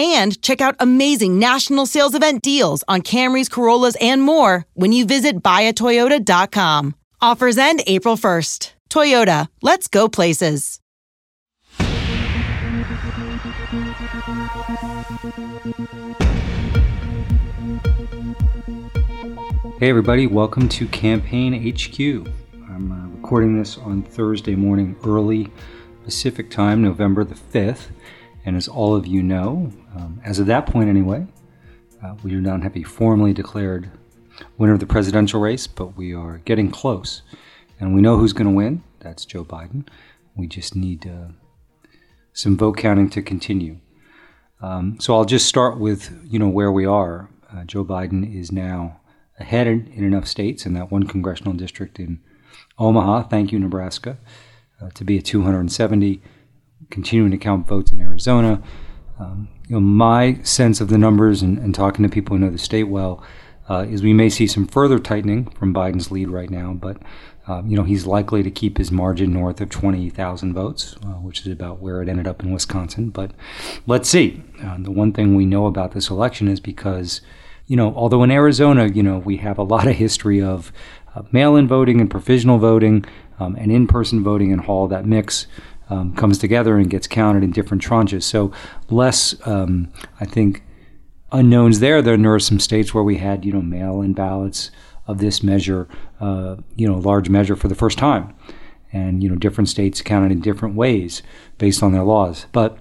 and check out amazing national sales event deals on Camrys, Corollas, and more when you visit buyatoyota.com. Offers end April 1st. Toyota, let's go places. Hey, everybody, welcome to Campaign HQ. I'm uh, recording this on Thursday morning, early Pacific time, November the 5th. And as all of you know, um, as of that point anyway, uh, we do not have a formally declared winner of the presidential race, but we are getting close. And we know who's going to win. That's Joe Biden. We just need uh, some vote counting to continue. Um, so I'll just start with you know where we are. Uh, Joe Biden is now ahead in, in, enough states in that one congressional district in Omaha. Thank you, Nebraska, uh, to be at 270 continuing to count votes in Arizona. Um, you know, my sense of the numbers and, and, talking to people who know the state well uh, is we may see some further tightening from Biden's lead right now, but um, you know he's likely to keep his margin north of 20,000 votes, uh, which is about where it ended up in Wisconsin. But let's see. Uh, the one thing we know about this election is because you know, although in Arizona, you know, we have a lot of history of uh, mail-in voting and provisional voting um, and in-person voting and all that mix um, comes together and gets counted in different tranches. So less, um, I think, unknowns there. There are some states where we had, you know, mail-in ballots of this measure, uh, you know, large measure for the first time, and you know, different states counted in different ways based on their laws. But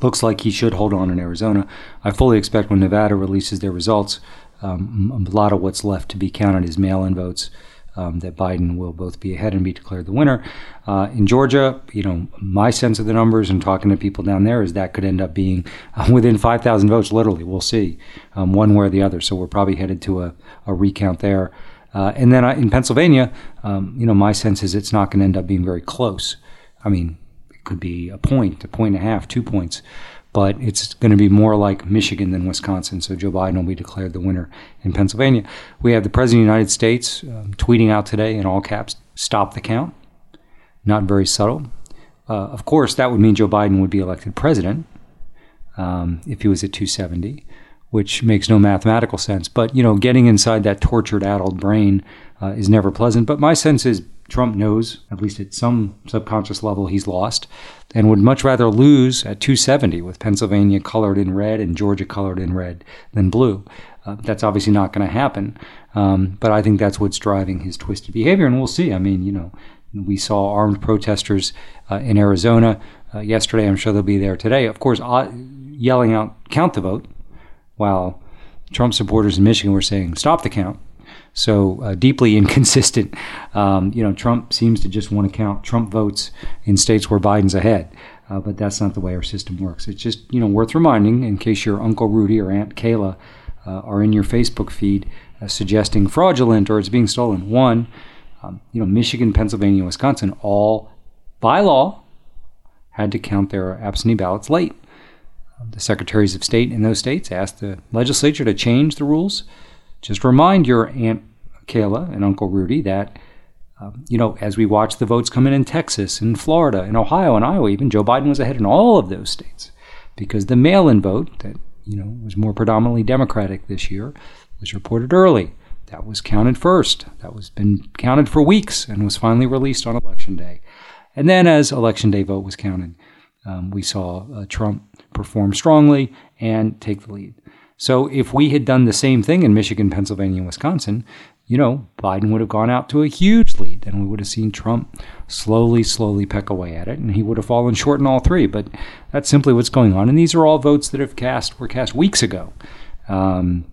looks like he should hold on in Arizona. I fully expect when Nevada releases their results, um, a lot of what's left to be counted is mail-in votes um, that Biden will both be ahead and be declared the winner. Uh, in Georgia, you know, my sense of the numbers and talking to people down there is that could end up being uh, within 5,000 votes, literally. We'll see um, one way or the other. So we're probably headed to a, a recount there. Uh, and then in Pennsylvania, um, you know, my sense is it's not going to end up being very close. I mean, it could be a point, a point and a half, two points but it's going to be more like Michigan than Wisconsin. So Joe Biden will be declared the winner in Pennsylvania. We have the President of the United States um, tweeting out today in all caps, stop the count. Not very subtle. Uh, of course, that would mean Joe Biden would be elected president um, if he was at 270, which makes no mathematical sense. But, you know, getting inside that tortured, addled brain uh, is never pleasant. But my sense is Trump knows, at least at some subconscious level, he's lost and would much rather lose at 270 with Pennsylvania colored in red and Georgia colored in red than blue. Uh, that's obviously not going to happen. Um, but I think that's what's driving his twisted behavior. And we'll see. I mean, you know, we saw armed protesters uh, in Arizona uh, yesterday. I'm sure they'll be there today. Of course, uh, yelling out, count the vote, while Trump supporters in Michigan were saying, stop the count. So uh, deeply inconsistent. Um, you know, Trump seems to just want to count Trump votes in states where Biden's ahead. Uh, but that's not the way our system works. It's just you know worth reminding in case your Uncle Rudy or Aunt Kayla uh, are in your Facebook feed uh, suggesting fraudulent or it's being stolen. One, um, you know, Michigan, Pennsylvania, Wisconsin, all by law had to count their absentee ballots late. The secretaries of state in those states asked the legislature to change the rules just remind your Aunt Kayla and Uncle Rudy that, um, you know, as we watch the votes come in in Texas and Florida and Ohio and Iowa, even Joe Biden was ahead in all of those states because the mail in vote that, you know, was more predominantly Democratic this year was reported early. That was counted first. That was been counted for weeks and was finally released on election day. And then, as election day vote was counted, um, we saw uh, Trump perform strongly and take the lead. So if we had done the same thing in Michigan, Pennsylvania, and Wisconsin, you know, Biden would have gone out to a huge lead and we would have seen Trump slowly, slowly peck away at it and he would have fallen short in all three. But that's simply what's going on. And these are all votes that have cast were cast weeks ago. Um,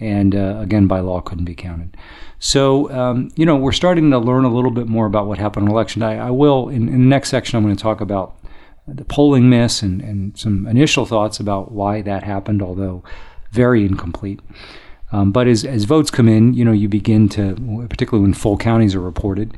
and uh, again, by law, couldn't be counted. So, um, you know, we're starting to learn a little bit more about what happened on election day. I will, in, in the next section, I'm going to talk about the polling miss and, and some initial thoughts about why that happened, although very incomplete. Um, but as, as votes come in, you know, you begin to, particularly when full counties are reported,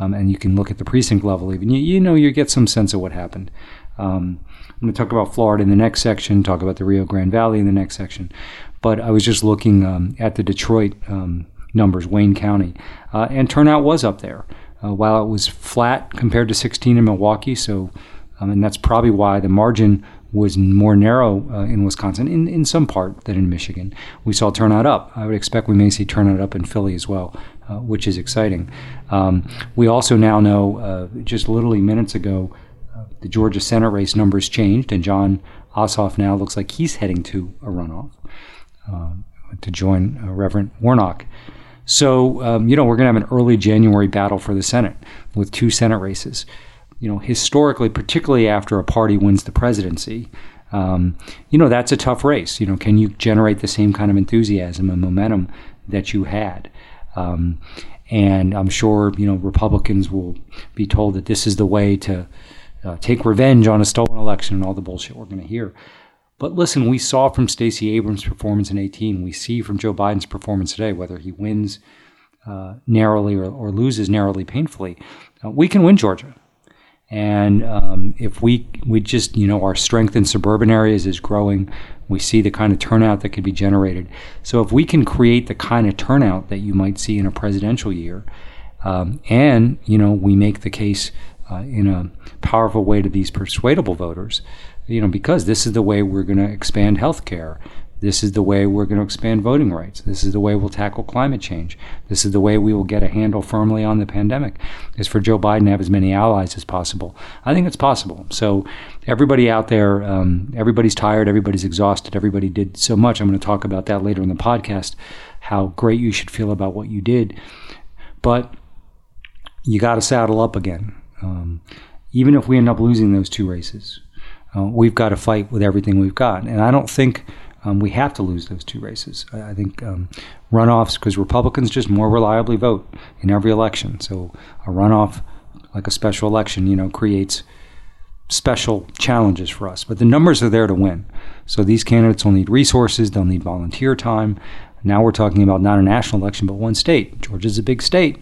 um, and you can look at the precinct level even, you, you know, you get some sense of what happened. Um, I'm going to talk about Florida in the next section, talk about the Rio Grande Valley in the next section. But I was just looking um, at the Detroit um, numbers, Wayne County, uh, and turnout was up there. Uh, while it was flat compared to 16 in Milwaukee, so um, and that's probably why the margin was more narrow uh, in Wisconsin, in, in some part, than in Michigan. We saw turnout up. I would expect we may see turnout up in Philly as well, uh, which is exciting. Um, we also now know, uh, just literally minutes ago, uh, the Georgia Senate race numbers changed, and Jon Ossoff now looks like he's heading to a runoff um, to join uh, Reverend Warnock. So, um, you know, we're going to have an early January battle for the Senate with two Senate races you know, historically, particularly after a party wins the presidency, um, you know, that's a tough race. You know, can you generate the same kind of enthusiasm and momentum that you had? Um, and I'm sure, you know, Republicans will be told that this is the way to uh, take revenge on a stolen election and all the bullshit we're going to hear. But listen, we saw from Stacey Abrams' performance in 18, we see from Joe Biden's performance today, whether he wins uh, narrowly or, or, loses narrowly painfully, uh, we can win Georgia. And um, if we we just you know our strength in suburban areas is growing, we see the kind of turnout that could be generated. So if we can create the kind of turnout that you might see in a presidential year, um, and you know we make the case uh, in a powerful way to these persuadable voters, you know because this is the way we're going to expand health care. This is the way we're going to expand voting rights. This is the way we'll tackle climate change. This is the way we will get a handle firmly on the pandemic, is for Joe Biden to have as many allies as possible. I think it's possible. So, everybody out there, um, everybody's tired, everybody's exhausted, everybody did so much. I'm going to talk about that later in the podcast, how great you should feel about what you did. But you got to saddle up again. Um, even if we end up losing those two races, uh, we've got to fight with everything we've got. And I don't think um, we have to lose those two races. I, I think um, runoffs, because Republicans just more reliably vote in every election. So a runoff, like a special election, you know, creates special challenges for us. But the numbers are there to win. So these candidates will need resources, they'll need volunteer time. Now we're talking about not a national election, but one state. Georgia's a big state,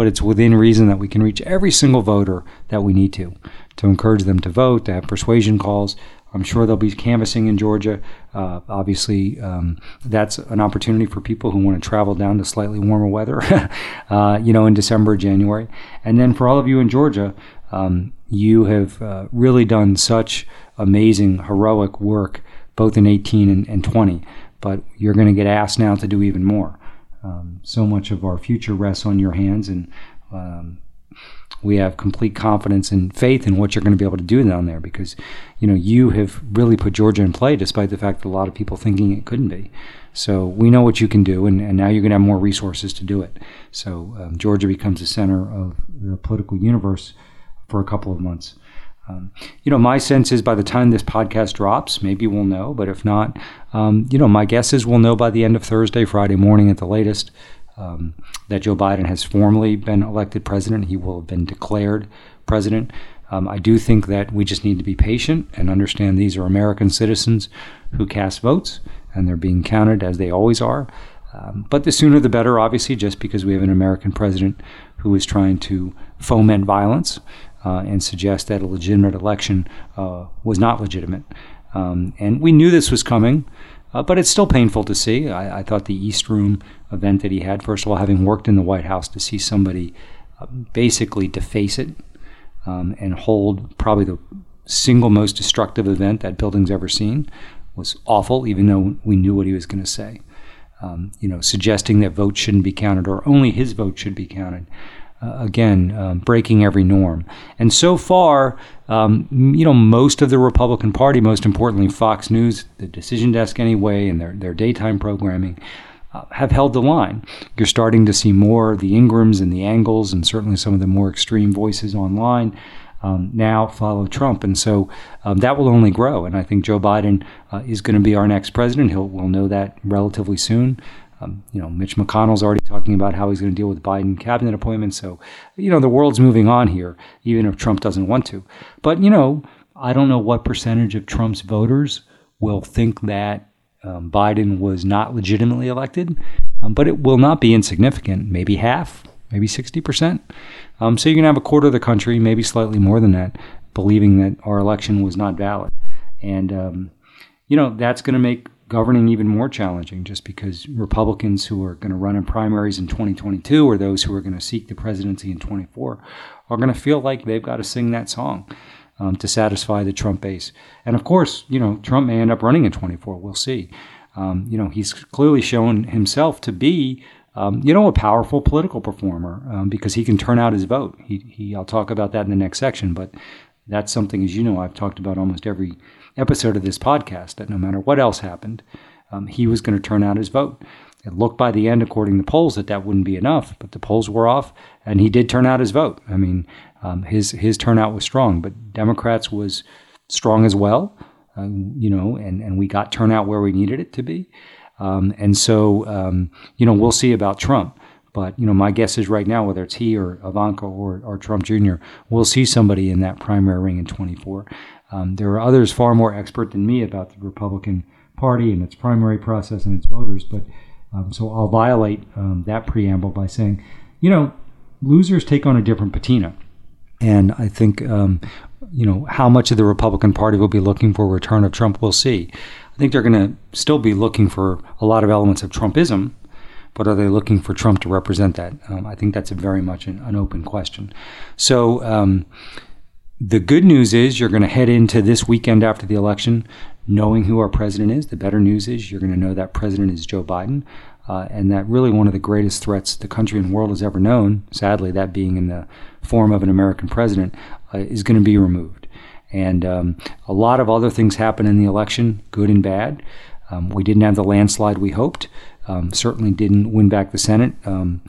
but it's within reason that we can reach every single voter that we need to, to encourage them to vote, to have persuasion calls, I'm sure they'll be canvassing in Georgia. Uh, obviously, um, that's an opportunity for people who want to travel down to slightly warmer weather, uh, you know, in December, January. And then for all of you in Georgia, um, you have uh, really done such amazing, heroic work, both in 18 and, and 20. But you're going to get asked now to do even more. Um, so much of our future rests on your hands, and um, we have complete confidence and faith in what you're going to be able to do down there because you know you have really put Georgia in play despite the fact that a lot of people thinking it couldn't be. So we know what you can do, and, and now you're going to have more resources to do it. So um, Georgia becomes the center of the political universe for a couple of months. Um, you know, my sense is by the time this podcast drops, maybe we'll know. But if not, um, you know, my guess is we'll know by the end of Thursday, Friday morning at the latest um, that Joe Biden has formally been elected president. He will have been declared president. Um, I do think that we just need to be patient and understand these are American citizens who cast votes and they're being counted as they always are. Um, but the sooner the better, obviously, just because we have an American president who is trying to foment violence uh, and suggest that a legitimate election uh, was not legitimate. Um, and we knew this was coming. Uh, but it's still painful to see. I, I, thought the East Room event that he had, first of all, having worked in the White House, to see somebody uh, basically deface it um, and hold probably the single most destructive event that building's ever seen was awful, even though we knew what he was going to say. Um, you know, suggesting that votes shouldn't be counted or only his vote should be counted uh, again, um, breaking every norm. And so far, um, you know, most of the Republican Party, most importantly, Fox News, the decision desk anyway, and their, their daytime programming, uh, have held the line. You're starting to see more the Ingrahams and the Angles, and certainly some of the more extreme voices online. Um, now follow Trump, and so um, that will only grow. And I think Joe Biden uh, is going to be our next president. He'll we'll know that relatively soon. Um, you know, Mitch McConnell's already talking about how he's going to deal with Biden cabinet appointments. So, you know, the world's moving on here, even if Trump doesn't want to. But, you know, I don't know what percentage of Trump's voters will think that um, Biden was not legitimately elected, um, but it will not be insignificant. Maybe half, maybe 60%. Um, so you're going to have a quarter of the country, maybe slightly more than that, believing that our election was not valid. And, um, you know, that's going to make governing even more challenging just because Republicans who are going to run in primaries in 2022 or those who are going to seek the presidency in 24 are going to feel like they've got to sing that song um, to satisfy the Trump base. And of course, you know, Trump may end up running in 24. We'll see. Um, you know, he's clearly shown himself to be, um, you know, a powerful political performer um, because he can turn out his vote. He, he, I'll talk about that in the next section, but that's something, as you know, I've talked about almost every episode of this podcast that no matter what else happened, um, he was going to turn out his vote. It looked by the end, according to polls, that that wouldn't be enough, but the polls were off, and he did turn out his vote. I mean, um, his his turnout was strong, but Democrats was strong as well. Um, you know, and and we got turnout where we needed it to be, um, and so um, you know we'll see about Trump. But you know, my guess is right now, whether it's he or Ivanka or, or Trump Jr., we'll see somebody in that primary ring in 24. Um, there are others far more expert than me about the Republican Party and its primary process and its voters. But um, so I'll violate um, that preamble by saying, you know, losers take on a different patina. And I think, um, you know, how much of the Republican Party will be looking for a return of Trump, we'll see. I think they're going to still be looking for a lot of elements of Trumpism, but are they looking for Trump to represent that? Um, I think that's very much an, an open question. So, um, the good news is you're going to head into this weekend after the election knowing who our president is. The better news is you're going to know that president is Joe Biden, uh, and that really one of the greatest threats the country and world has ever known, sadly, that being in the form of an American president, uh, is going to be removed. And um, a lot of other things happen in the election, good and bad. Um, we didn't have the landslide we hoped. Um, certainly didn't win back the Senate. Um,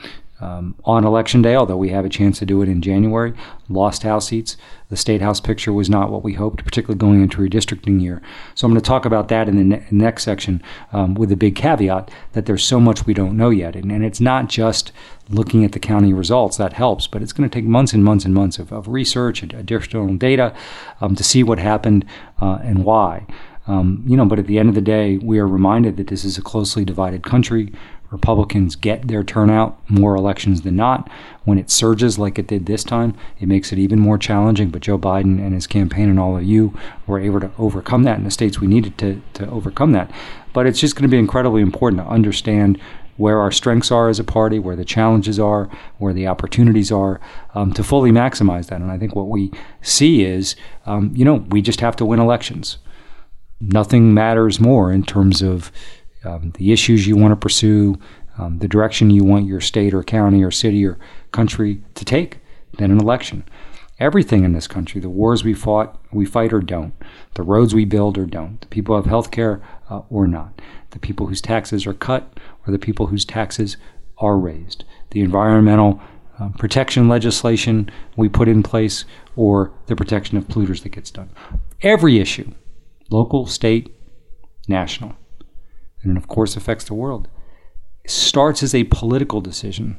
um, on election day, although we have a chance to do it in January. Lost House seats. The state House picture was not what we hoped, particularly going into redistricting year. So I'm going to talk about that in the ne- next section um, with a big caveat that there's so much we don't know yet. And, and, it's not just looking at the county results that helps, but it's going to take months and months and months of, of research and additional data um, to see what happened uh, and why. Um, you know, but at the end of the day, we are reminded that this is a closely divided country. Republicans get their turnout more elections than not. When it surges like it did this time, it makes it even more challenging. But Joe Biden and his campaign and all of you were able to overcome that in the states we needed to, to overcome that. But it's just going to be incredibly important to understand where our strengths are as a party, where the challenges are, where the opportunities are, um, to fully maximize that. And I think what we see is, um, you know, we just have to win elections. Nothing matters more in terms of um, the issues you want to pursue, um, the direction you want your state or county or city or country to take than an election. Everything in this country, the wars we fought, we fight or don't, the roads we build or don't, the people have health care uh, or not, the people whose taxes are cut or the people whose taxes are raised, the environmental uh, protection legislation we put in place or the protection of polluters that gets done. Every issue, local, state, national, and of course affects the world, starts as a political decision,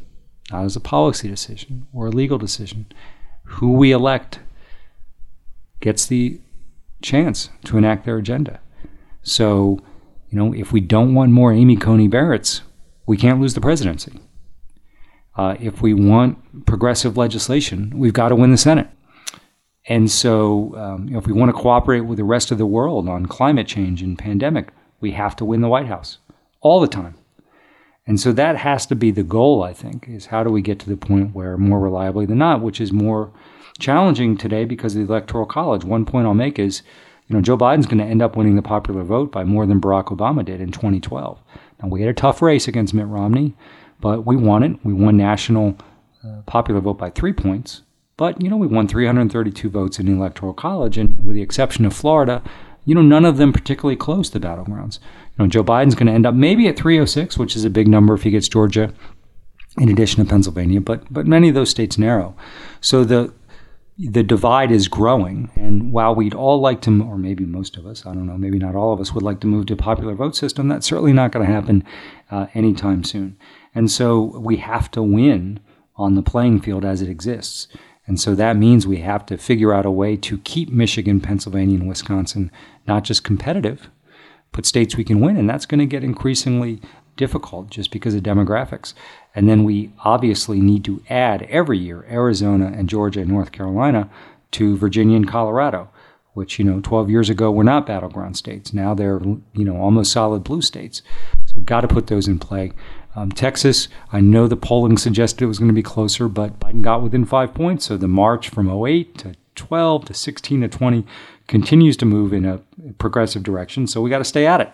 not as a policy decision or a legal decision. Who we elect gets the chance to enact their agenda. So, you know, if we don't want more Amy Coney Barrett's, we can't lose the presidency. Uh, if we want progressive legislation, we've got to win the Senate. And so, um, you know, if we want to cooperate with the rest of the world on climate change and pandemic, we have to win the White House all the time. And so that has to be the goal, I think, is how do we get to the point where more reliably than not, which is more challenging today because of the Electoral College. One point I'll make is, you know, Joe Biden's going to end up winning the popular vote by more than Barack Obama did in 2012. Now, we had a tough race against Mitt Romney, but we won it. We won national uh, popular vote by three points. But, you know, we won 332 votes in the Electoral College, and with the exception of Florida, you know, none of them particularly close to battlegrounds. You know, Joe Biden's going to end up maybe at 306, which is a big number if he gets Georgia, in addition to Pennsylvania, but but many of those states narrow. So the the divide is growing. And while we'd all like to, or maybe most of us, I don't know, maybe not all of us would like to move to a popular vote system, that's certainly not going to happen uh, anytime soon. And so we have to win on the playing field as it exists. And so that means we have to figure out a way to keep Michigan, Pennsylvania, and Wisconsin not just competitive, but states we can win. And that's going to get increasingly difficult just because of demographics. And then we obviously need to add every year Arizona and Georgia and North Carolina to Virginia and Colorado, which, you know, 12 years ago were not battleground states. Now they're, you know, almost solid blue states. So we've got to put those in play. Um, Texas, I know the polling suggested it was going to be closer, but Biden got within five points. So the march from 08 to 12 to 16 to 20 continues to move in a progressive direction. So we got to stay at it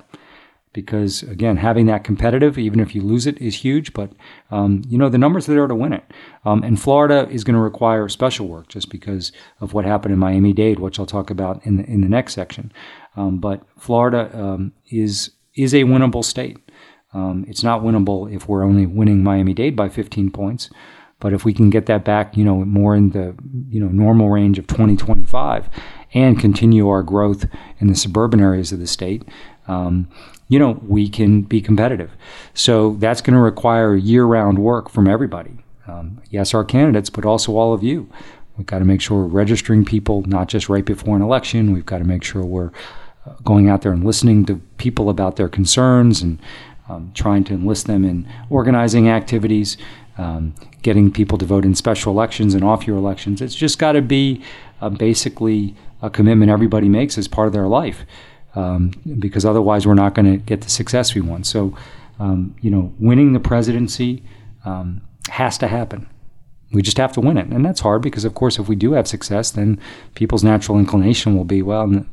because again, having that competitive, even if you lose it, is huge. But um, you know the numbers are there to win it. Um, and Florida is going to require special work just because of what happened in Miami-Dade, which I'll talk about in the in the next section. Um, but Florida um, is is a winnable state. Um, it's not winnable if we're only winning Miami-Dade by 15 points. But if we can get that back, you know, more in the you know normal range of 2025, and continue our growth in the suburban areas of the state, um, you know, we can be competitive. So that's going to require year round work from everybody. Um, yes, our candidates, but also all of you. We've got to make sure we're registering people, not just right before an election. We've got to make sure we're uh, going out there and listening to people about their concerns and um, trying to enlist them in organizing activities, um, getting people to vote in special elections and off year elections. It's just got to be uh, basically a commitment everybody makes as part of their life um, because otherwise we're not going to get the success we want. So, um, you know, winning the presidency um, has to happen. We just have to win it, and that's hard because, of course, if we do have success, then people's natural inclination will be, well,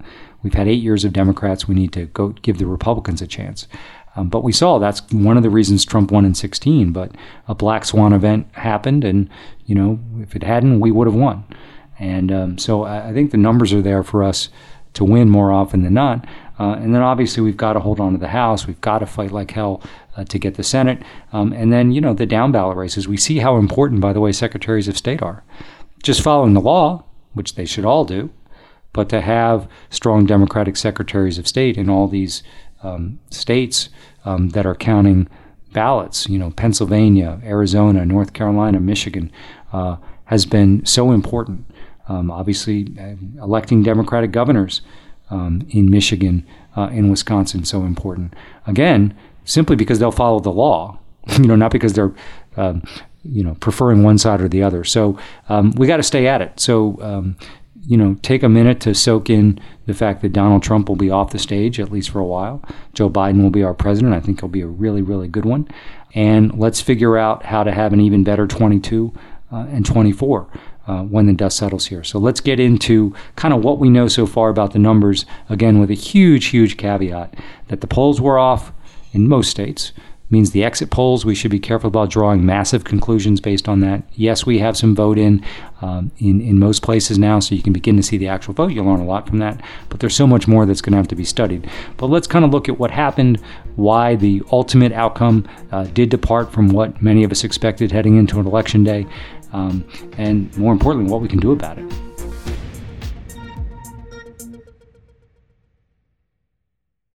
we've had eight years of Democrats. We need to go give the Republicans a chance. Um, but we saw that's one of the reasons Trump won in 16. But a black swan event happened, and you know, if it hadn't, we would have won. And um, so I, I think the numbers are there for us to win more often than not. Uh, and then obviously we've got to hold on to the House. We've got to fight like hell uh, to get the Senate. Um, and then, you know, the down ballot races. We see how important, by the way, secretaries of state are. Just following the law, which they should all do, but to have strong Democratic secretaries of state in all these um, states um, that are counting ballots, you know, Pennsylvania, Arizona, North Carolina, Michigan, uh, has been so important. Um, obviously, uh, electing Democratic governors um, in Michigan uh, Wisconsin so important. Again, simply because they'll follow the law, you know, not because they're, um, you know, preferring one side or the other. So um, we got to stay at it. So um, you know, take a minute to soak in the fact that Donald Trump will be off the stage at least for a while. Joe Biden will be our president. I think he'll be a really, really good one. And let's figure out how to have an even better 22 uh, and 24 uh, when the dust settles here. So let's get into kind of what we know so far about the numbers, again, with a huge, huge caveat that the polls were off in most states. Means the exit polls, we should be careful about drawing massive conclusions based on that. Yes, we have some vote in, um, in in most places now, so you can begin to see the actual vote. You'll learn a lot from that, but there's so much more that's going to have to be studied. But let's kind of look at what happened, why the ultimate outcome uh, did depart from what many of us expected heading into an election day, um, and more importantly, what we can do about it.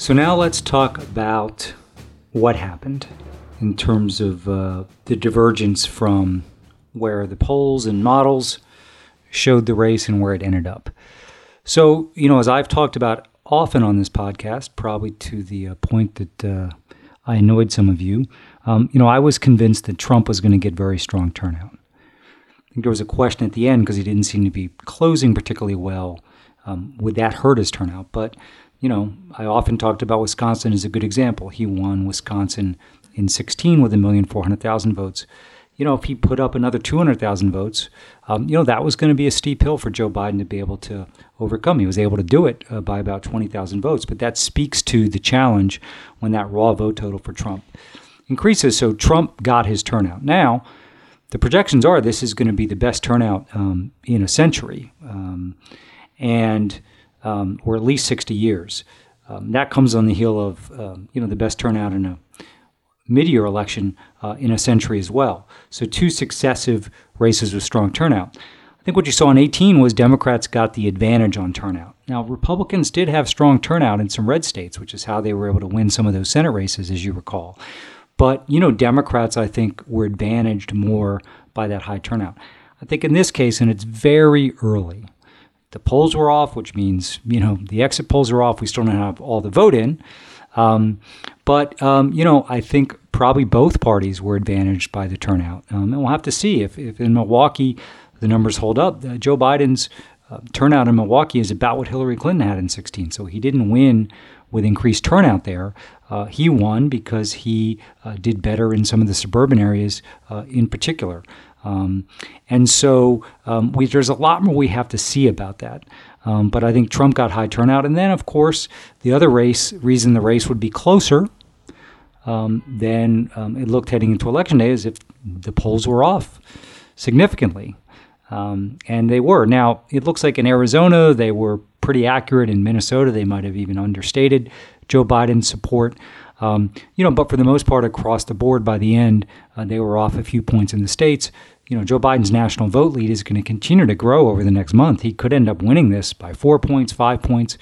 So now let's talk about what happened in terms of uh, the divergence from where the polls and models showed the race and where it ended up. So, you know, as I've talked about often on this podcast, probably to the uh, point that uh, I annoyed some of you. Um, you know, I was convinced that Trump was going to get very strong turnout. I think there was a question at the end because he didn't seem to be closing particularly well um, would that hurt his turnout? But you know, I often talked about Wisconsin as a good example. He won Wisconsin in 16 with a million four hundred thousand votes. You know, if he put up another 200,000 votes, um, you know, that was going to be a steep hill for Joe Biden to be able to overcome. He was able to do it uh, by about 20,000 votes, but that speaks to the challenge when that raw vote total for Trump increases. So Trump got his turnout. Now, the projections are this is going to be the best turnout um, in a century, um, and um, or at least 60 years. Um, that comes on the heel of um, you know the best turnout in a mid-year election uh, in a century as well. So two successive races with strong turnout. I think what you saw in 18 was Democrats got the advantage on turnout. Now, Republicans did have strong turnout in some red states, which is how they were able to win some of those Senate races, as you recall. But, you know, Democrats, I think, were advantaged more by that high turnout. I think in this case, and it's very early, the polls were off, which means, you know, the exit polls are off. We still don't have all the vote in. Um, but, um, you know, I think probably both parties were advantaged by the turnout. Um, and we'll have to see if, if in Milwaukee the numbers hold up. Uh, Joe Biden's uh, turnout in Milwaukee is about what Hillary Clinton had in 16. So he didn't win with increased turnout there. Uh, he won because he uh, did better in some of the suburban areas uh, in particular. Um, and so um, we, there's a lot more we have to see about that. Um, but I think Trump got high turnout. And then, of course, the other race, reason the race would be closer um, than um, it looked heading into election day is if the polls were off significantly. Um, and they were. Now, it looks like in Arizona, they were pretty accurate. In Minnesota, they might have even understated Joe Biden's support. Um, you know, but for the most part, across the board, by the end, uh, they were off a few points in the states you know, Joe Biden's national vote lead is going to continue to grow over the next month. He could end up winning this by four points, five points,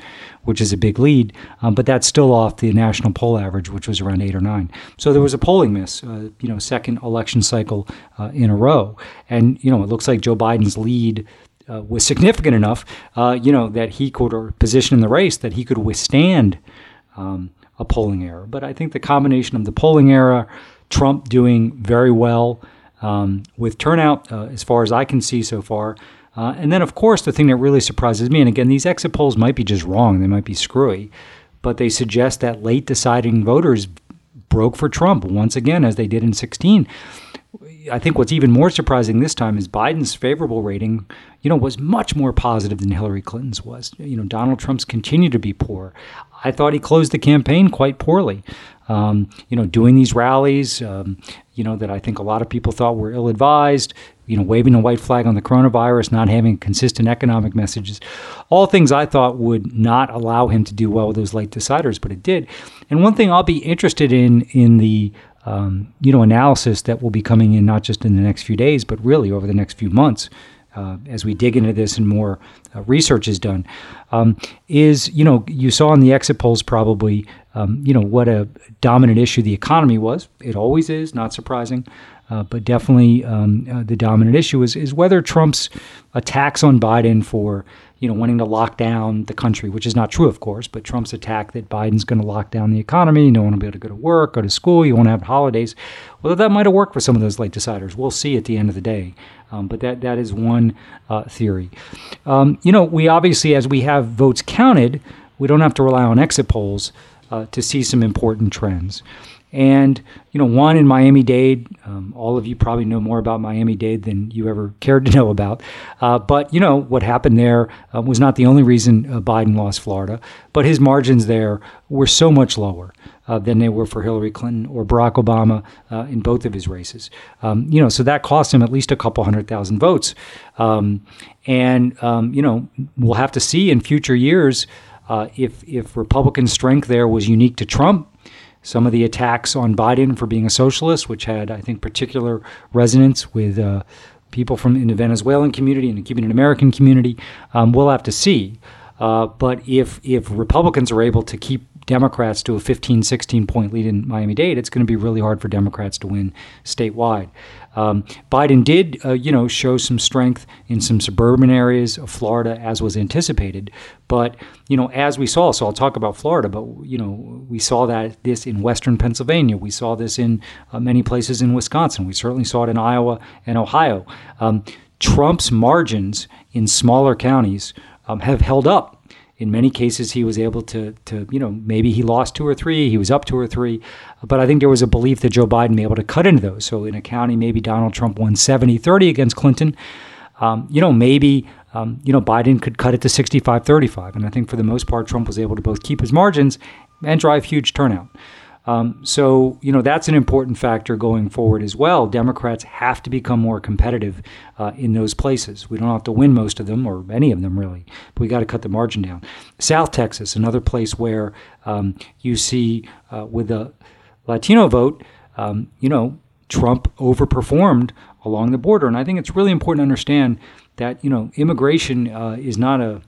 which is a big lead, um, but that's still off the national poll average, which was around eight or nine. So there was a polling miss, uh, you know, second election cycle uh, in a row. And, you know, it looks like Joe Biden's lead uh, was significant enough, uh, you know, that he could, or position in the race, that he could withstand um, a polling error. But I think the combination of the polling error, Trump doing very well, um, with turnout, uh, as far as I can see so far. Uh, and then, of course, the thing that really surprises me, and again, these exit polls might be just wrong, they might be screwy, but they suggest that late deciding voters broke for Trump once again, as they did in 16. I think what's even more surprising this time is Biden's favorable rating, you know, was much more positive than Hillary Clinton's was. You know, Donald Trump's continued to be poor. I thought he closed the campaign quite poorly. Um, you know, doing these rallies, um, you know, that I think a lot of people thought were ill advised, you know, waving a white flag on the coronavirus, not having consistent economic messages, all things I thought would not allow him to do well with those late deciders, but it did. And one thing I'll be interested in in the um, you know analysis that will be coming in not just in the next few days, but really over the next few months uh, as we dig into this and more uh, research is done, um, is you know you saw in the exit polls probably um, you know what a dominant issue the economy was. It always is, not surprising, uh, but definitely um, uh, the dominant issue is is whether Trump's attacks on Biden for you know, wanting to lock down the country, which is not true, of course, but Trump's attack that Biden's going to lock down the economy, no one will be able to go to work, go to school, you won't have holidays. Well, that might have worked for some of those late deciders. We'll see at the end of the day. Um, but that, that is one uh, theory. Um, you know, we obviously, as we have votes counted, we don't have to rely on exit polls uh, to see some important trends. And, you know, one in Miami Dade, um, all of you probably know more about Miami Dade than you ever cared to know about. Uh, but, you know, what happened there uh, was not the only reason uh, Biden lost Florida, but his margins there were so much lower. Uh, than they were for Hillary Clinton or Barack Obama uh, in both of his races. Um, you know, so that cost him at least a couple hundred thousand votes. Um, and um, you know, we'll have to see in future years uh, if if Republican strength there was unique to Trump some of the attacks on Biden for being a socialist, which had, I think, particular resonance with uh, people from in the Venezuelan community and the Cuban American community. Um, we'll have to see. Uh, but if if Republicans are able to keep Democrats to a 15, 16 point lead in Miami Dade, it's going to be really hard for Democrats to win statewide. Um, Biden did, uh, you know, show some strength in some suburban areas of Florida, as was anticipated. But you know, as we saw, so I'll talk about Florida, but you know, we saw that this in Western Pennsylvania, we saw this in uh, many places in Wisconsin, we certainly saw it in Iowa and Ohio. Um, Trump's margins in smaller counties um, have held up. In many cases, he was able to, to, you know, maybe he lost two or three, he was up two or three, but I think there was a belief that Joe Biden may be able to cut into those. So in a county, maybe Donald Trump won 70 30 against Clinton. Um, you know, maybe um, you know Biden could cut it to 65 35. And I think for the most part, Trump was able to both keep his margins and drive huge turnout. Um, so, you know, that's an important factor going forward as well. Democrats have to become more competitive uh, in those places. We don't have to win most of them or any of them really, but we got to cut the margin down. South Texas, another place where um, you see uh, with the Latino vote, um, you know, Trump overperformed along the border. And I think it's really important to understand that, you know, immigration uh, is not a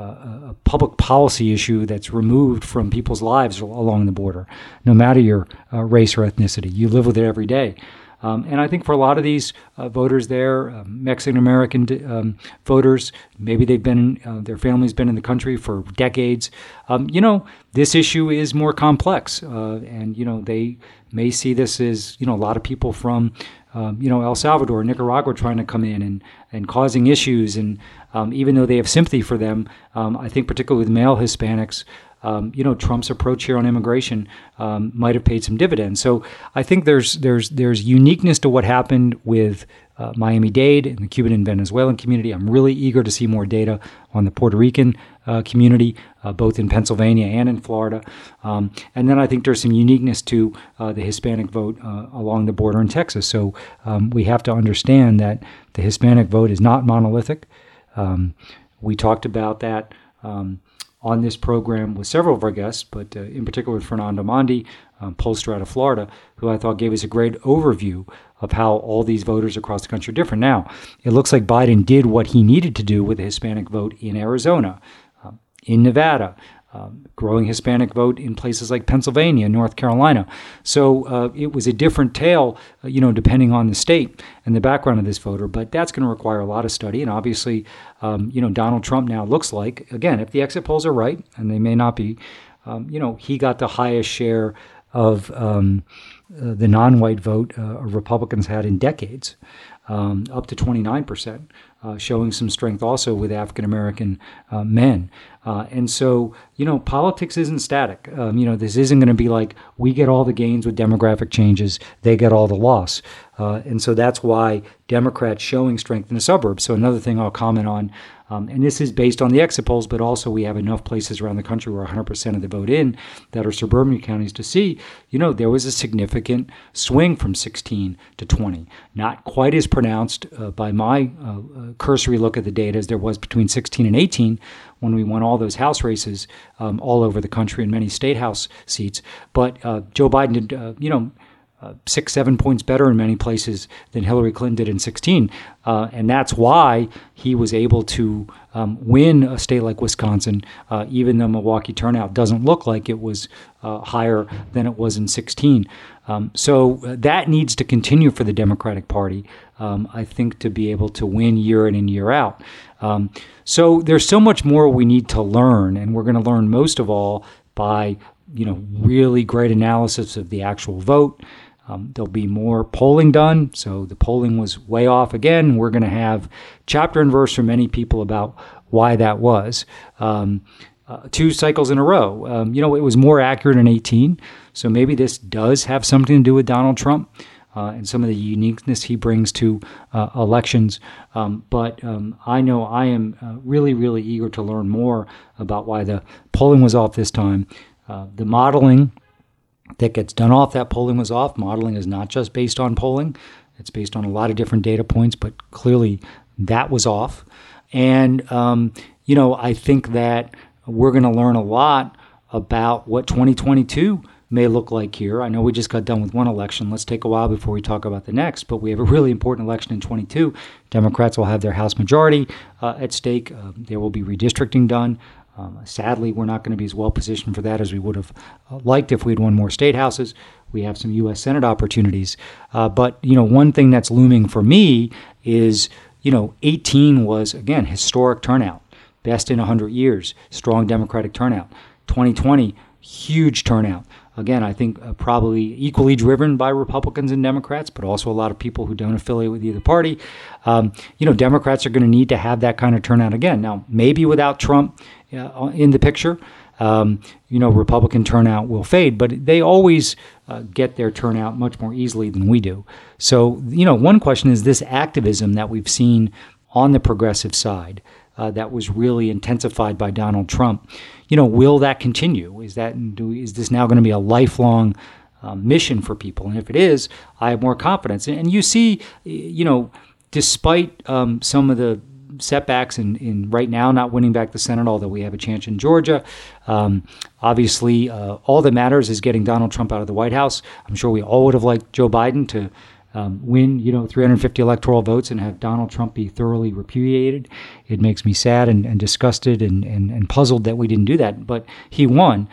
a public policy issue that's removed from people's lives along the border, no matter your uh, race or ethnicity. You live with it every day. Um, and I think for a lot of these uh, voters there, uh, Mexican American um, voters, maybe they've been, uh, their family's been in the country for decades. Um, you know, this issue is more complex. Uh, and, you know, they may see this as, you know, a lot of people from, um, you know, El Salvador, Nicaragua trying to come in and, and causing issues. And um, even though they have sympathy for them, um, I think particularly with male Hispanics, um, you know, Trump's approach here on immigration um, might have paid some dividends. So I think there's there's there's uniqueness to what happened with uh, Miami Dade and the Cuban and Venezuelan community. I'm really eager to see more data on the Puerto Rican uh, community, uh, both in Pennsylvania and in Florida. Um, and then I think there's some uniqueness to uh, the Hispanic vote uh, along the border in Texas. So um, we have to understand that the Hispanic vote is not monolithic. Um, we talked about that um, on this program with several of our guests, but uh, in particular with Fernand Amandi, um, pollster out of Florida, who I thought gave us a great overview of how all these voters across the country are different. Now, it looks like Biden did what he needed to do with the Hispanic vote in Arizona, um, in Nevada, um, growing Hispanic vote in places like Pennsylvania, North Carolina. So uh, it was a different tale, uh, you know, depending on the state and the background of this voter. But that's going to require a lot of study. And obviously, um, you know, Donald Trump now looks like, again, if the exit polls are right, and they may not be, um, you know, he got the highest share of um, uh, the non-white vote uh, Republicans had in decades, um, up to 29 percent uh, showing some strength also with African American uh, men. Uh, and so, you know, politics isn't static. Um, you know, this isn't going to be like we get all the gains with demographic changes, they get all the loss. And so that's why Democrats showing strength in the suburbs. So another thing I'll comment on um, and this is based on the exit polls, but also we have enough places around the country where 100% of the vote in that are suburban counties to see, you know, there was a significant swing from 16 to 20. Not quite as pronounced uh, by my uh, uh cursory look at the data as there was between 16 and 18 when we won all those House races um, all over the country and many state House seats. But uh, Joe Biden did, uh, you know, uh, six, seven points better in many places than Hillary Clinton did in 16. Uh, and that's why he was able to um, win a state like Wisconsin, uh, even though Milwaukee turnout doesn't look like it was uh, higher than it was in 16. Um, so uh, that needs to continue for the Democratic Party, um, I think, to be able to win year in and year out. Um, so there's so much more we need to learn, and we're going to learn most of all by you know really great analysis of the actual vote. Um, there'll be more polling done. So the polling was way off again. We're going to have chapter and verse from many people about why that was. Um, uh, two cycles in a row. Um, you know, it was more accurate in 18. So maybe this does have something to do with Donald Trump. Uh, and some of the uniqueness he brings to uh, elections. Um, but um, I know I am uh, really, really eager to learn more about why the polling was off this time. Uh, the modeling that gets done off that polling was off. Modeling is not just based on polling, it's based on a lot of different data points, but clearly that was off. And, um, you know, I think that we're going to learn a lot about what 2022 may look like here. I know we just got done with one election. Let's take a while before we talk about the next, but we have a really important election in 22. Democrats will have their House majority uh, at stake. Uh, there will be redistricting done. Um, sadly, we're not going to be as well positioned for that as we would have uh, liked if we had won more state houses. We have some U.S. Senate opportunities. Uh, but, you know, one thing that's looming for me is, you know, 18 was, again, historic turnout, best in 100 years, strong Democratic turnout. 2020, huge turnout. Again, I think uh, probably equally driven by Republicans and Democrats, but also a lot of people who don't affiliate with either party. Um, you know, Democrats are going to need to have that kind of turnout again. Now, maybe without Trump uh, in the picture, um, you know, Republican turnout will fade, but they always uh, get their turnout much more easily than we do. So, you know, one question is this activism that we've seen on the progressive side uh, that was really intensified by Donald Trump. You know, will that continue? Is that do, is this now going to be a lifelong um, mission for people? And if it is, I have more confidence. And you see, you know, despite um, some of the setbacks in, in right now not winning back the Senate, although we have a chance in Georgia. Um, obviously, uh, all that matters is getting Donald Trump out of the White House. I'm sure we all would have liked Joe Biden to um, win, you know, 350 electoral votes and have Donald Trump be thoroughly repudiated. It makes me sad and, and disgusted and, and, and puzzled that we didn't do that, but he won.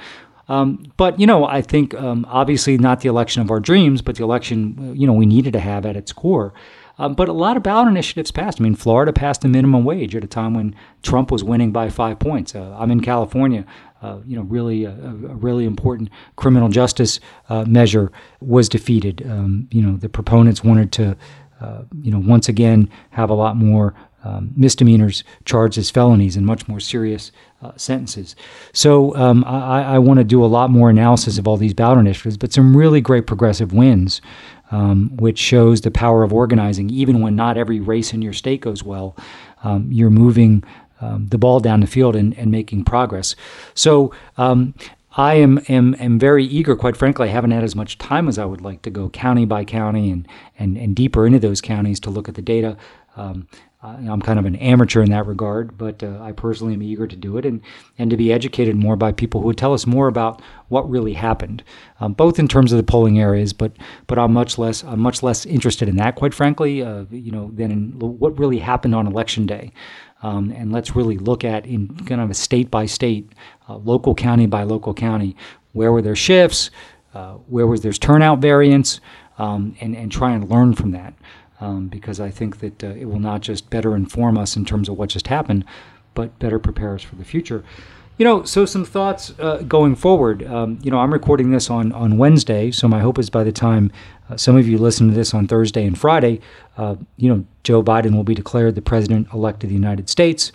Um, but you know, I think um, obviously not the election of our dreams, but the election you know we needed to have at its core. Um, but a lot of ballot initiatives passed. I mean, Florida passed a minimum wage at a time when Trump was winning by five points. Uh, I'm in California. Uh, you know, really a, a, really important criminal justice uh, measure was defeated. Um, you know, the proponents wanted to, uh, you know, once again have a lot more um, misdemeanors charged as felonies and much more serious uh, sentences. So um, I, I want to do a lot more analysis of all these ballot initiatives, but some really great progressive wins um, which shows the power of organizing. Even when not every race in your state goes well, um, you're moving um, the ball down the field and, and making progress. So um, I am, am am very eager. Quite frankly, I haven't had as much time as I would like to go county by county and and, and deeper into those counties to look at the data. Um, I'm kind of an amateur in that regard, but uh, I personally am eager to do it and, and to be educated more by people who would tell us more about what really happened, um, both in terms of the polling areas, but but I'm much less I'm much less interested in that, quite frankly, uh, you know, than in what really happened on election day. Um, and let's really look at in kind of a state by state, uh, local county by local county, where were there shifts, uh, where was there turnout variance, um, and and try and learn from that. Um, because I think that uh, it will not just better inform us in terms of what just happened, but better prepare us for the future. You know, so some thoughts uh, going forward. Um, you know, I'm recording this on, on Wednesday, so my hope is by the time uh, some of you listen to this on Thursday and Friday, uh, you know, Joe Biden will be declared the president elect of the United States.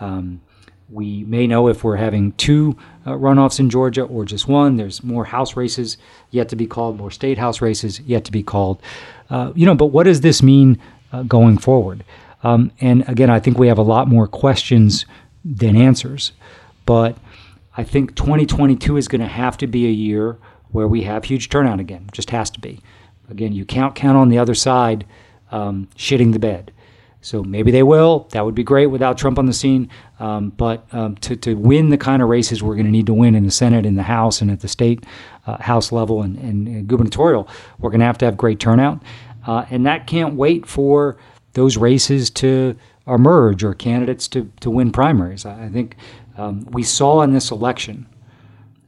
Um, we may know if we're having two uh, runoffs in Georgia or just one. There's more House races yet to be called, more state House races yet to be called. Uh, you know, but what does this mean uh, going forward? Um, and again, I think we have a lot more questions than answers. But I think 2022 is going to have to be a year where we have huge turnout again. Just has to be. Again, you can't count on the other side um, shitting the bed. So maybe they will. That would be great without Trump on the scene. Um, but um, to, to win the kind of races we're going to need to win in the Senate, in the House, and at the state uh, House level and, and, and, gubernatorial, we're going to have to have great turnout. Uh, and that can't wait for those races to emerge or candidates to, to win primaries. I, I think um, we saw in this election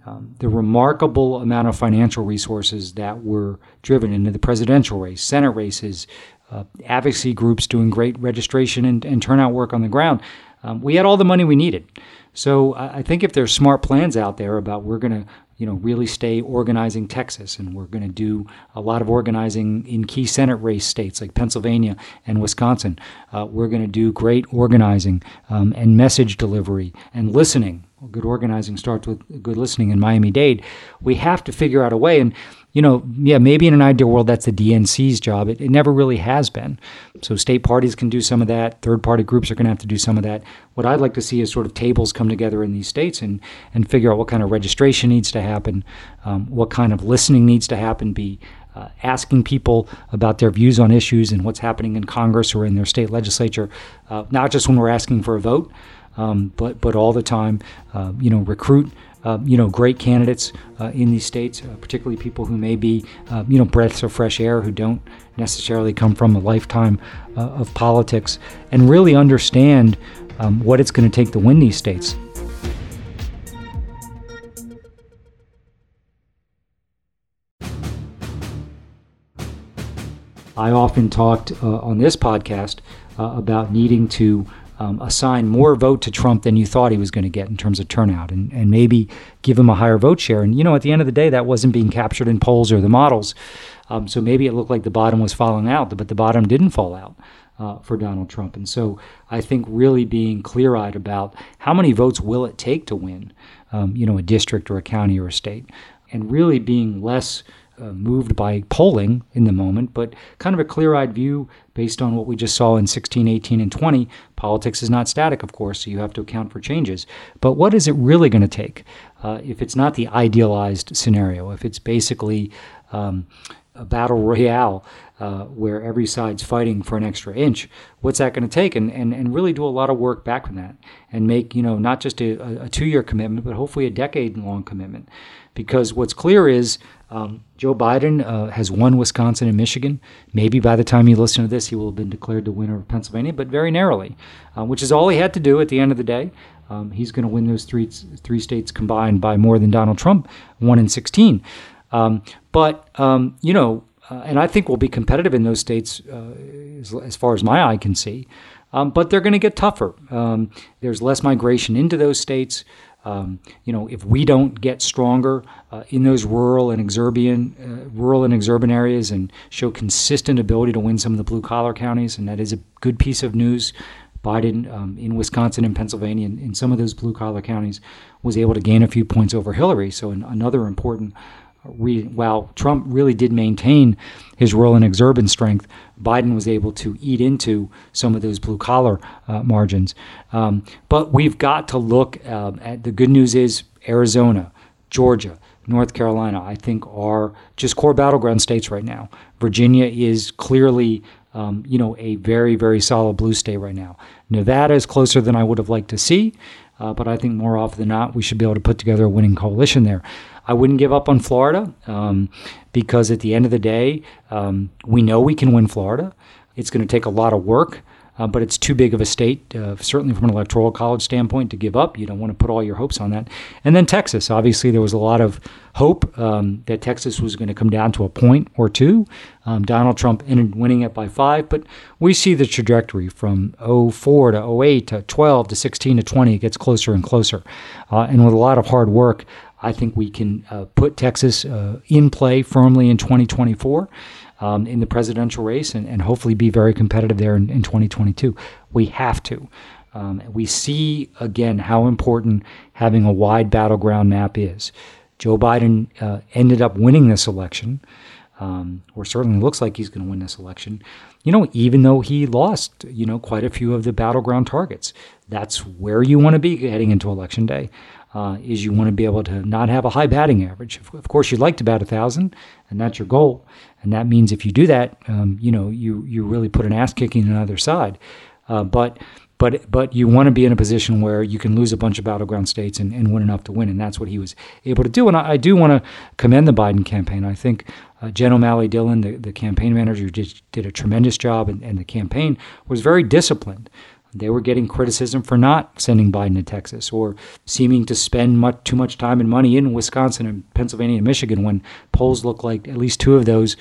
um, the remarkable amount of financial resources that were driven into the presidential race, Senate races, uh, advocacy groups doing great registration and, and turnout work on the ground. Um, we had all the money we needed. So I, I think if there's smart plans out there about we're going to you know, really stay organizing Texas, and we're going to do a lot of organizing in key Senate race states like Pennsylvania and Wisconsin. Uh, we're going to do great organizing um, and message delivery and listening. Well, good organizing starts with good listening in Miami Dade. We have to figure out a way, and you know, yeah, maybe in an ideal world that's the DNC's job. It, it never really has been. So state parties can do some of that. Third party groups are going to have to do some of that. What I'd like to see is sort of tables come together in these states and, and figure out what kind of registration needs to happen, um, what kind of listening needs to happen, be uh, asking people about their views on issues and what's happening in Congress or in their state legislature, uh, not just when we're asking for a vote, um, but but all the time. Uh, you know, recruit uh, you know, great candidates uh, in these states, uh, particularly people who may be, uh, you know, breaths of fresh air who don't necessarily come from a lifetime uh, of politics, and really understand um, what it's going to take to win these states. I often talked uh, on this podcast about needing to um, assign more vote to Trump than you thought he was going to get in terms of turnout, and, and maybe give him a higher vote share. And you know, at the end of the day, that wasn't being captured in polls or the models. Um, so maybe it looked like the bottom was falling out, but the bottom didn't fall out. Uh, for Donald Trump. And so I think really being clear eyed about how many votes will it take to win, um, you know, a district or a county or a state, and really being less uh, moved by polling in the moment, but kind of a clear eyed view based on what we just saw in 16, 18, and 20. Politics is not static, of course, so you have to account for changes. But what is it really going to take uh, if it's not the idealized scenario, if it's basically um, a battle royale uh, where every side's fighting for an extra inch, what's that going to take? And, and, and really do a lot of work back from that and make, you know, not just a, a two year commitment, but hopefully a decade long commitment. Because what's clear is um, Joe Biden uh, has won Wisconsin and Michigan. Maybe by the time you listen to this, he will have been declared the winner of Pennsylvania, but very narrowly, uh, which is all he had to do at the end of the day. Um, he's going to win those three three states combined by more than Donald Trump, won in sixteen. Um, but um, you know, uh, and I think we'll be competitive in those states uh, as, as, far as my eye can see. Um, but they're going to get tougher. Um, there's less migration into those states. Um, you know, if we don't get stronger uh, in those rural and exurban, uh, rural and exurban areas, and show consistent ability to win some of the blue collar counties, and that is a good piece of news. Biden um, in Wisconsin and Pennsylvania, in some of those blue collar counties, was able to gain a few points over Hillary. So, another important re, while Trump really did maintain his rural and exurban strength, Biden was able to eat into some of those blue collar uh, margins. Um, but we've got to look uh, at the good news is Arizona, Georgia, North Carolina, I think are just core battleground states right now. Virginia is clearly, um, you know, a very, very solid blue state right now. Nevada is closer than I would have liked to see, uh, but I think more often than not, we should be able to put together a winning coalition there. I wouldn't give up on Florida um, because at the end of the day, um, we know we can win Florida. It's going to take a lot of work. Uh, but it's too big of a state, uh, certainly from an electoral college standpoint, to give up. You don't want to put all your hopes on that. And then Texas, obviously, there was a lot of hope um, that Texas was going to come down to a point or two. Um, Donald Trump ended winning it by five, but we see the trajectory from 04 to 08 to 12 to 16 to 20. It gets closer and closer. Uh, and with a lot of hard work, I think we can uh, put Texas uh, in play firmly in 2024 um, in the presidential race and, and, hopefully be very competitive there in, in 2022. We have to. Um, we see again how important having a wide battleground map is. Joe Biden uh, ended up winning this election, um, or certainly looks like he's going to win this election. You know, even though he lost, you know, quite a few of the battleground targets. That's where you want to be heading into election day uh, is you want to be able to not have a high batting average. Of course, you'd like to bat a thousand, and that's your goal. And that means if you do that, um, you know, you you really put an ass kicking on either side. Uh, but but but you want to be in a position where you can lose a bunch of battleground states and, and win enough to win, and that's what he was able to do. And I, I do want to commend the Biden campaign. I think uh, Jen O'Malley Dillon, the, the campaign manager, did, did a tremendous job, and, and the campaign was very disciplined. They were getting criticism for not sending Biden to Texas or seeming to spend much, too much time and money in Wisconsin and Pennsylvania and Michigan when polls looked like at least two of those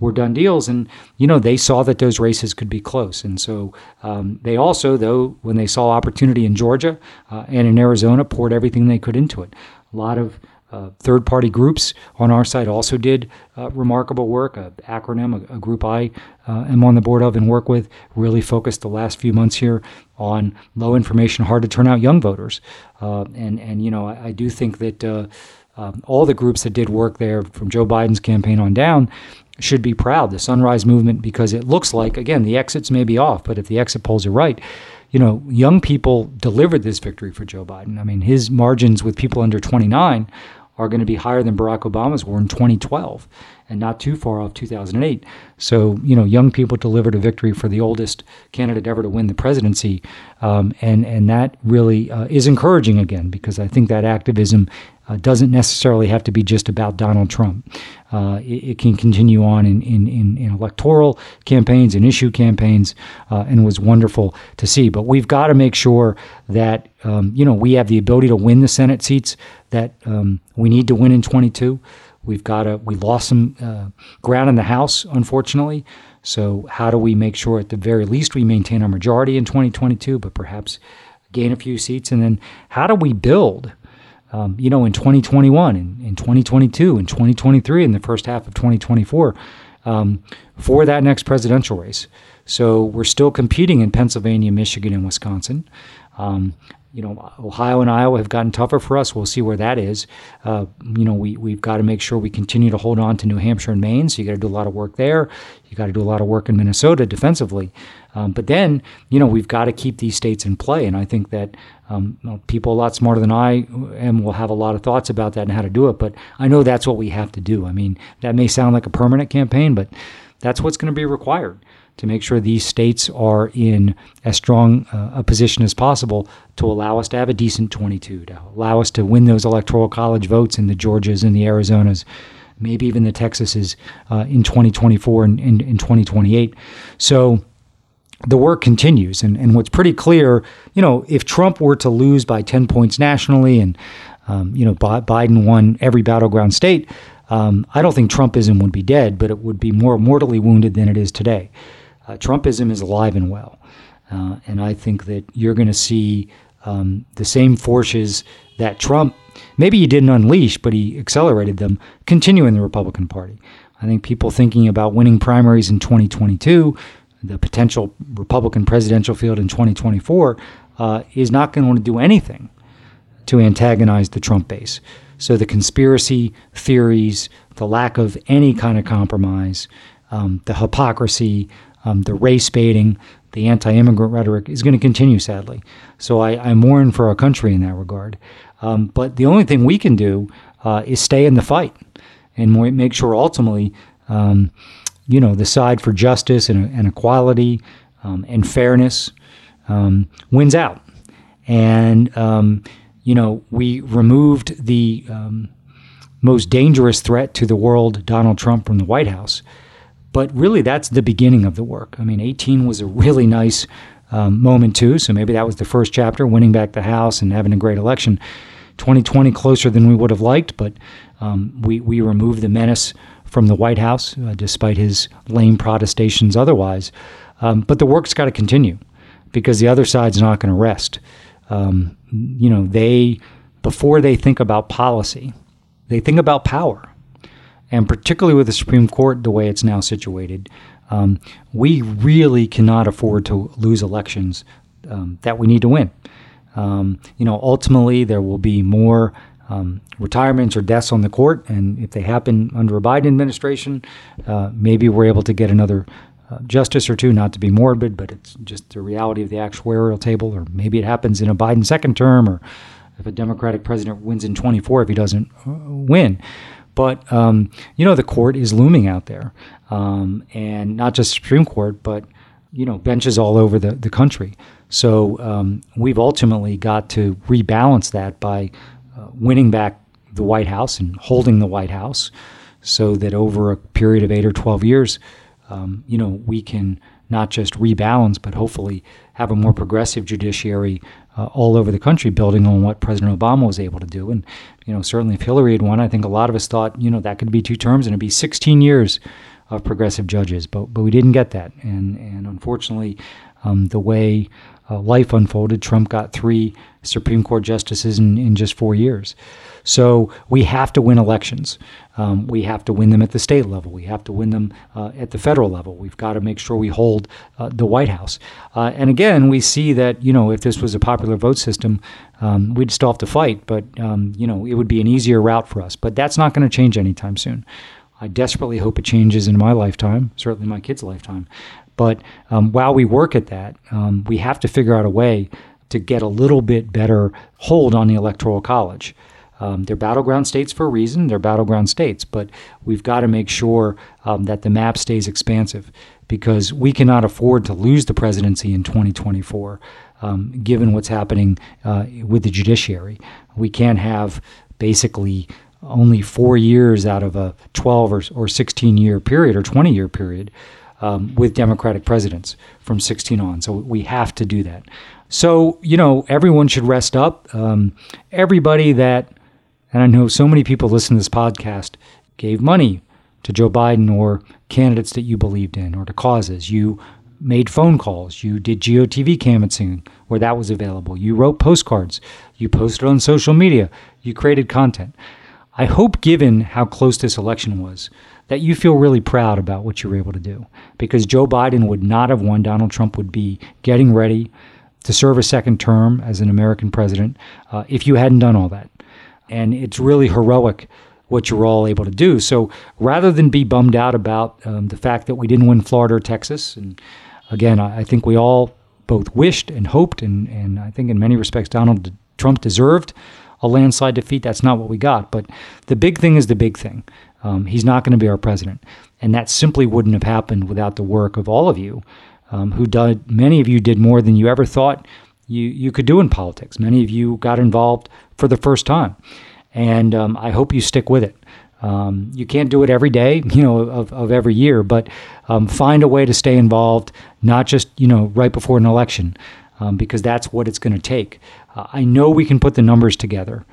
were done deals. And, you know, they saw that those races could be close. And so um, they also, though, when they saw opportunity in Georgia uh, and in Arizona, poured everything they could into it. A lot of uh, third party groups on our side also did uh, remarkable work. A ACRONYM, a, a group I uh, am on the board of and work with, really focused the last few months here on low information, hard to turn out young voters. Uh, and, and, you know, I, I do think that uh, um, all the groups that did work there, from Joe Biden's campaign on down, should be proud. The Sunrise Movement, because it looks like, again, the exits may be off, but if the exit polls are right, you know, young people delivered this victory for Joe Biden. I mean, his margins with people under 29 are going to be higher than Barack Obama's were in 2012 and not too far off 2008. So, you know, young people delivered a victory for the oldest candidate ever to win the presidency. Um, and, and that really uh, is encouraging again, because I think that activism uh, doesn't necessarily have to be just about Donald Trump. Uh, it, it, can continue on in, in, in, in, electoral campaigns and issue campaigns, uh, and was wonderful to see. But we've got to make sure that um, you know we have the ability to win the Senate seats that um, we need to win in 22. We've got to. We lost some uh, ground in the House, unfortunately. So, how do we make sure at the very least we maintain our majority in 2022, but perhaps gain a few seats? And then, how do we build? Um, you know, in 2021, in, in 2022, in 2023, in the first half of 2024, um, for that next presidential race. So we're still competing in Pennsylvania, Michigan, and Wisconsin. Um, you know, Ohio and Iowa have gotten tougher for us. We'll see where that is. Uh, you know, we, we've got to make sure we continue to hold on to New Hampshire and Maine. So you got to do a lot of work there. You got to do a lot of work in Minnesota defensively. Um, but then, you know, we've got to keep these states in play. And I think that um, people a lot smarter than I am will have a lot of thoughts about that and how to do it. But I know that's what we have to do. I mean, that may sound like a permanent campaign, but that's what's going to be required to make sure these states are in as strong uh, a position as possible to allow us to have a decent 22, to allow us to win those electoral college votes in the Georgias and the Arizonas, maybe even the Texases uh, in 2024 and in, in 2028. So the work continues. And, and what's pretty clear, you know, if Trump were to lose by 10 points nationally and, um, you know, Biden won every battleground state, um, I don't think Trumpism would be dead, but it would be more mortally wounded than it is today uh, Trumpism is alive and well. Uh, and I think that you're going to see um, the same forces that Trump, maybe he didn't unleash, but he accelerated them, continue in the Republican Party. I think people thinking about winning primaries in 2022, the potential Republican presidential field in 2024, uh, is not going to want to do anything to antagonize the Trump base. So the conspiracy theories, the lack of any kind of compromise, um, the hypocrisy, um, the race baiting, the anti immigrant rhetoric is going to continue, sadly. So I, I, mourn for our country in that regard. Um, but the only thing we can do uh, is stay in the fight and make sure ultimately, um, you know, the side for justice and, and equality um, and fairness um, wins out. And, um, you know, we removed the most dangerous threat to the world, Donald Trump, from the White House. But really, that's the beginning of the work. I mean, 18 was a really nice um, moment, too. So maybe that was the first chapter, winning back the House and having a great election. 2020 closer than we would have liked, but um, we, we removed the menace from the White House, uh, despite his lame protestations otherwise. Um, but the work's got to continue because the other side's not going to rest. Um, you know, they, before they think about policy, they think about power and particularly with the Supreme Court the way it's now situated, um, we really cannot afford to lose elections um, that we need to win. Um, you know, ultimately there will be more um, retirements or deaths on the court, and if they happen under a Biden administration, uh, maybe we're able to get another. Uh, justice or two, not to be morbid, but it's just the reality of the actuarial table, or maybe it happens in a Biden second term, or if a Democratic president wins in 24 if he doesn't uh, win. But um, you know, the court is looming out there, um, and not just Supreme Court, but you know, benches all over the, the country. So um, we've ultimately got to rebalance that by uh, winning back the White House and holding the White House, so that over a period of eight or twelve years, um, you know, we can not just rebalance, but hopefully have a more progressive judiciary uh, all over the country, building on what President Obama was able to do. And you know, certainly if Hillary had won, I think a lot of us thought, you know, that could be two terms and it'd be 16 years of progressive judges. But but we didn't get that, and and unfortunately, um, the way uh, life unfolded, Trump got three Supreme Court justices in, in just four years. So we have to win elections. Um, we have to win them at the state level. We have to win them uh, at the federal level. We've got to make sure we hold uh, the White House. Uh, and again, we see that you know if this was a popular vote system, um, we'd still have to fight. But um, you know it would be an easier route for us. But that's not going to change anytime soon. I desperately hope it changes in my lifetime, certainly my kids' lifetime. But um, while we work at that, um, we have to figure out a way to get a little bit better hold on the Electoral College. Um, they're battleground states for a reason. They're battleground states, but we've got to make sure um, that the map stays expansive because we cannot afford to lose the presidency in 2024, um, given what's happening uh, with the judiciary. We can't have basically only four years out of a 12 or, or 16 year period or 20 year period um, with Democratic presidents from 16 on. So we have to do that. So, you know, everyone should rest up. Um, everybody that, and I know so many people listen to this podcast, gave money to Joe Biden or candidates that you believed in or to causes. You made phone calls. You did GOTV canvassing where that was available. You wrote postcards. You posted on social media. You created content. I hope, given how close this election was, that you feel really proud about what you were able to do because Joe Biden would not have won. Donald Trump would be getting ready to serve a second term as an American president uh, if you hadn't done all that. And it's really heroic what you're all able to do. So rather than be bummed out about um, the fact that we didn't win Florida or Texas, and again, I, I think we all both wished and hoped, and, and I think in many respects Donald Trump deserved a landslide defeat. That's not what we got. But the big thing is the big thing. Um, he's not going to be our president. And that simply wouldn't have happened without the work of all of you, um, who did, many of you did more than you ever thought you, you could do in politics. Many of you got involved for the first time. And um, I hope you stick with it. Um, you can't do it every day, you know, of, of every year, but um, find a way to stay involved, not just, you know, right before an election, um, because that's what it's going to take. Uh, I know we can put the numbers together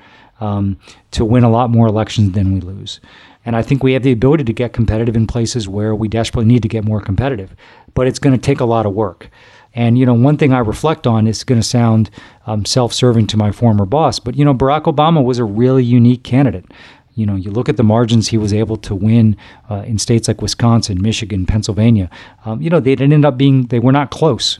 to win a lot more elections than we lose. And I think we have the ability to get competitive in places where we desperately need to get more competitive. But it's going to take a lot of work. And, you know, one thing I reflect on is going to sound um, self serving to my former boss, but, you know, Barack Obama was a really unique candidate. You know, you look at the margins he was able to win uh, in states like Wisconsin, Michigan, Pennsylvania. Um, you know, they didn't end up being, they were not close.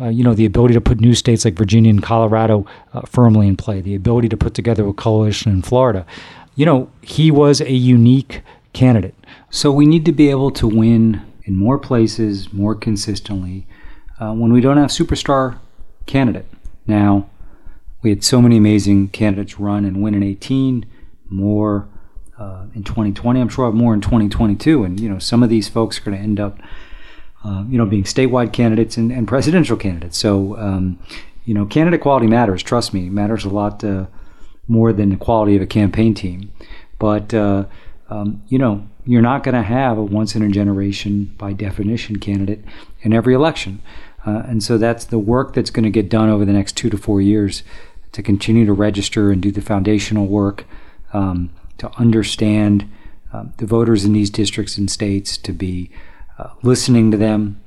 Uh, you know, the ability to put new states like Virginia and Colorado uh, firmly in play, the ability to put together a coalition in Florida. You know, he was a unique candidate. So we need to be able to win in more places more consistently uh, when we don't have superstar candidate. Now, we had so many amazing candidates run and win in 18, more uh, in 2020. I'm sure I'll have more in 2022. And, you know, some of these folks are going to end up uh, you know, being statewide candidates and, and presidential candidates. So, um, you know, candidate quality matters. Trust me, it matters a lot uh, more than the quality of a campaign team. But uh, um, you know, you're not going to have a once in a generation, by definition, candidate in every election. Uh, and so that's the work that's going to get done over the next two to four years to continue to register and do the foundational work um, to understand uh, the voters in these districts and states to be uh, listening to them,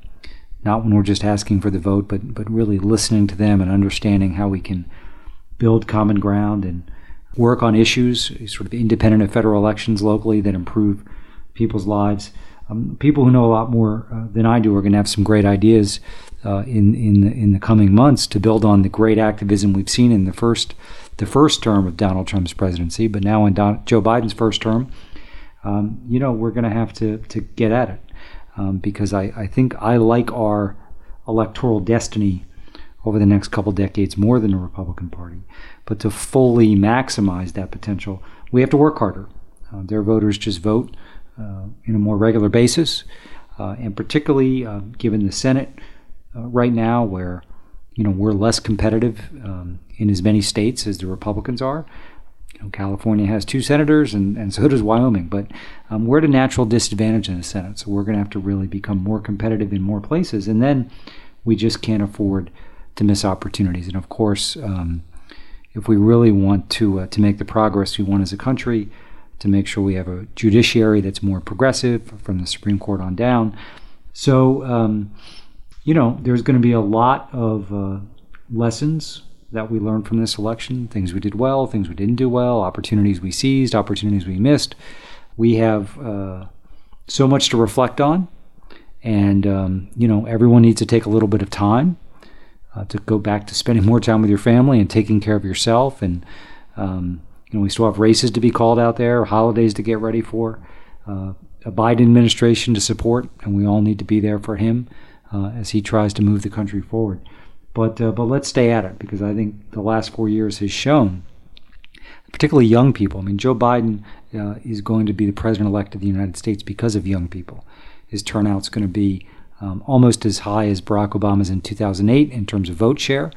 not when we're just asking for the vote, but but really listening to them and understanding how we can build common ground and work on issues sort of independent of federal elections locally that improve people's lives. Um, people who know a lot more uh, than I do are going to have some great ideas uh, in in the, in the coming months to build on the great activism we've seen in the first the first term of Donald Trump's presidency, but now in Don, Joe Biden's first term. Um, you know, we're going to have to to get at it um, because I, I think I like our electoral destiny over the next couple decades more than the Republican Party. But to fully maximize that potential, we have to work harder. Uh, their voters just vote uh, in a more regular basis, uh, and particularly uh, given the Senate uh, right now, where you know we're less competitive um, in as many states as the Republicans are. You know, California has two senators, and, and so does Wyoming. But um, we're at a natural disadvantage in the Senate, so we're going to have to really become more competitive in more places. And then we just can't afford to miss opportunities. And of course, um, if we really want to uh, to make the progress we want as a country, to make sure we have a judiciary that's more progressive from the Supreme Court on down. So, um, you know, there's going to be a lot of uh, lessons that we learned from this election things we did well, things we didn't do well, opportunities we seized, opportunities we missed. We have uh, so much to reflect on. And, um, you know, everyone needs to take a little bit of time uh, to go back to spending more time with your family and taking care of yourself. And, um, you know, we still have races to be called out there, holidays to get ready for, uh, a Biden administration to support, and we all need to be there for him uh, as he tries to move the country forward. But uh, but let's stay at it because I think the last four years has shown, particularly young people. I mean, Joe Biden uh, is going to be the president elect of the United States because of young people. His turnout's going to be um, almost as high as Barack Obama's in 2008 in terms of vote share,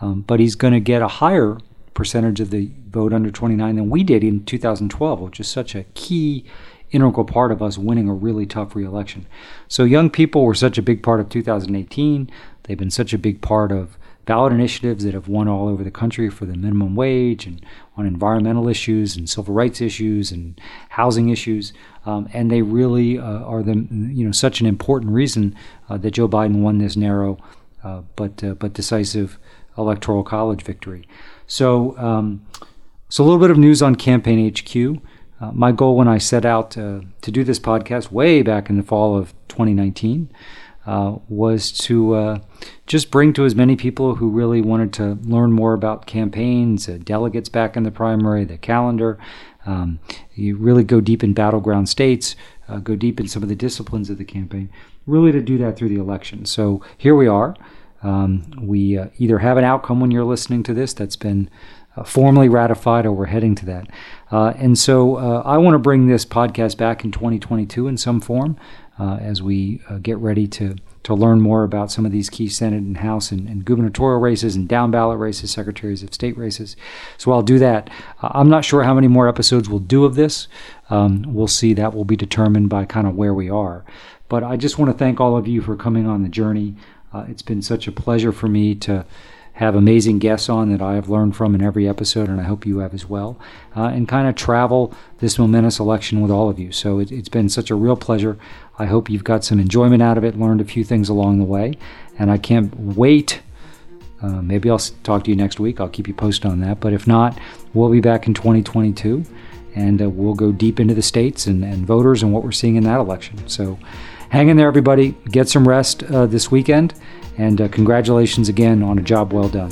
um, but he's going to get a higher percentage of the vote under 29 than we did in 2012, which is such a key integral part of us winning a really tough reelection. So young people were such a big part of 2018. They've been such a big part of ballot initiatives that have won all over the country for the minimum wage and on environmental issues and civil rights issues and housing issues. Um, and they really uh, are the you know such an important reason uh, that Joe Biden won this narrow uh, but uh, but decisive electoral college victory. So um, so a little bit of news on Campaign HQ. Uh, my goal when I set out to do this podcast way back in the fall of 2019 uh, was to uh, just bring to as many people who really wanted to learn more about campaigns, uh, delegates back in the primary, the calendar. Um, you really go deep in battleground states, uh, go deep in some of the disciplines of the campaign, really to do that through the election. So here we are. Um, we uh, either have an outcome when you're listening to this that's been formally ratified, or we're heading to that. Uh, and so uh, I want to bring this podcast back in 2022 in some form as we uh, get ready to to learn more about some of these key Senate and House and, and, gubernatorial races and down ballot races, secretaries of state races. So I'll do that. I'm not sure how many more episodes we'll do of this. Um, we'll see. That will be determined by kind of where we are. But I just want to thank all of you for coming on the journey. it's been such a pleasure for me to have amazing guests on that I have learned from in every episode, and I hope you have as well, uh, and kind of travel this momentous election with all of you. So it, has been such a real pleasure. I hope you've got some enjoyment out of it, learned a few things along the way, and I can't wait. Uh, maybe I'll talk to you next week. I'll keep you posted on that. But if not, we'll be back in 2022 and uh, we'll go deep into the states and, and, voters and what we're seeing in that election. So hang in there, everybody. Get some rest uh, this weekend and uh, congratulations again on a job well done.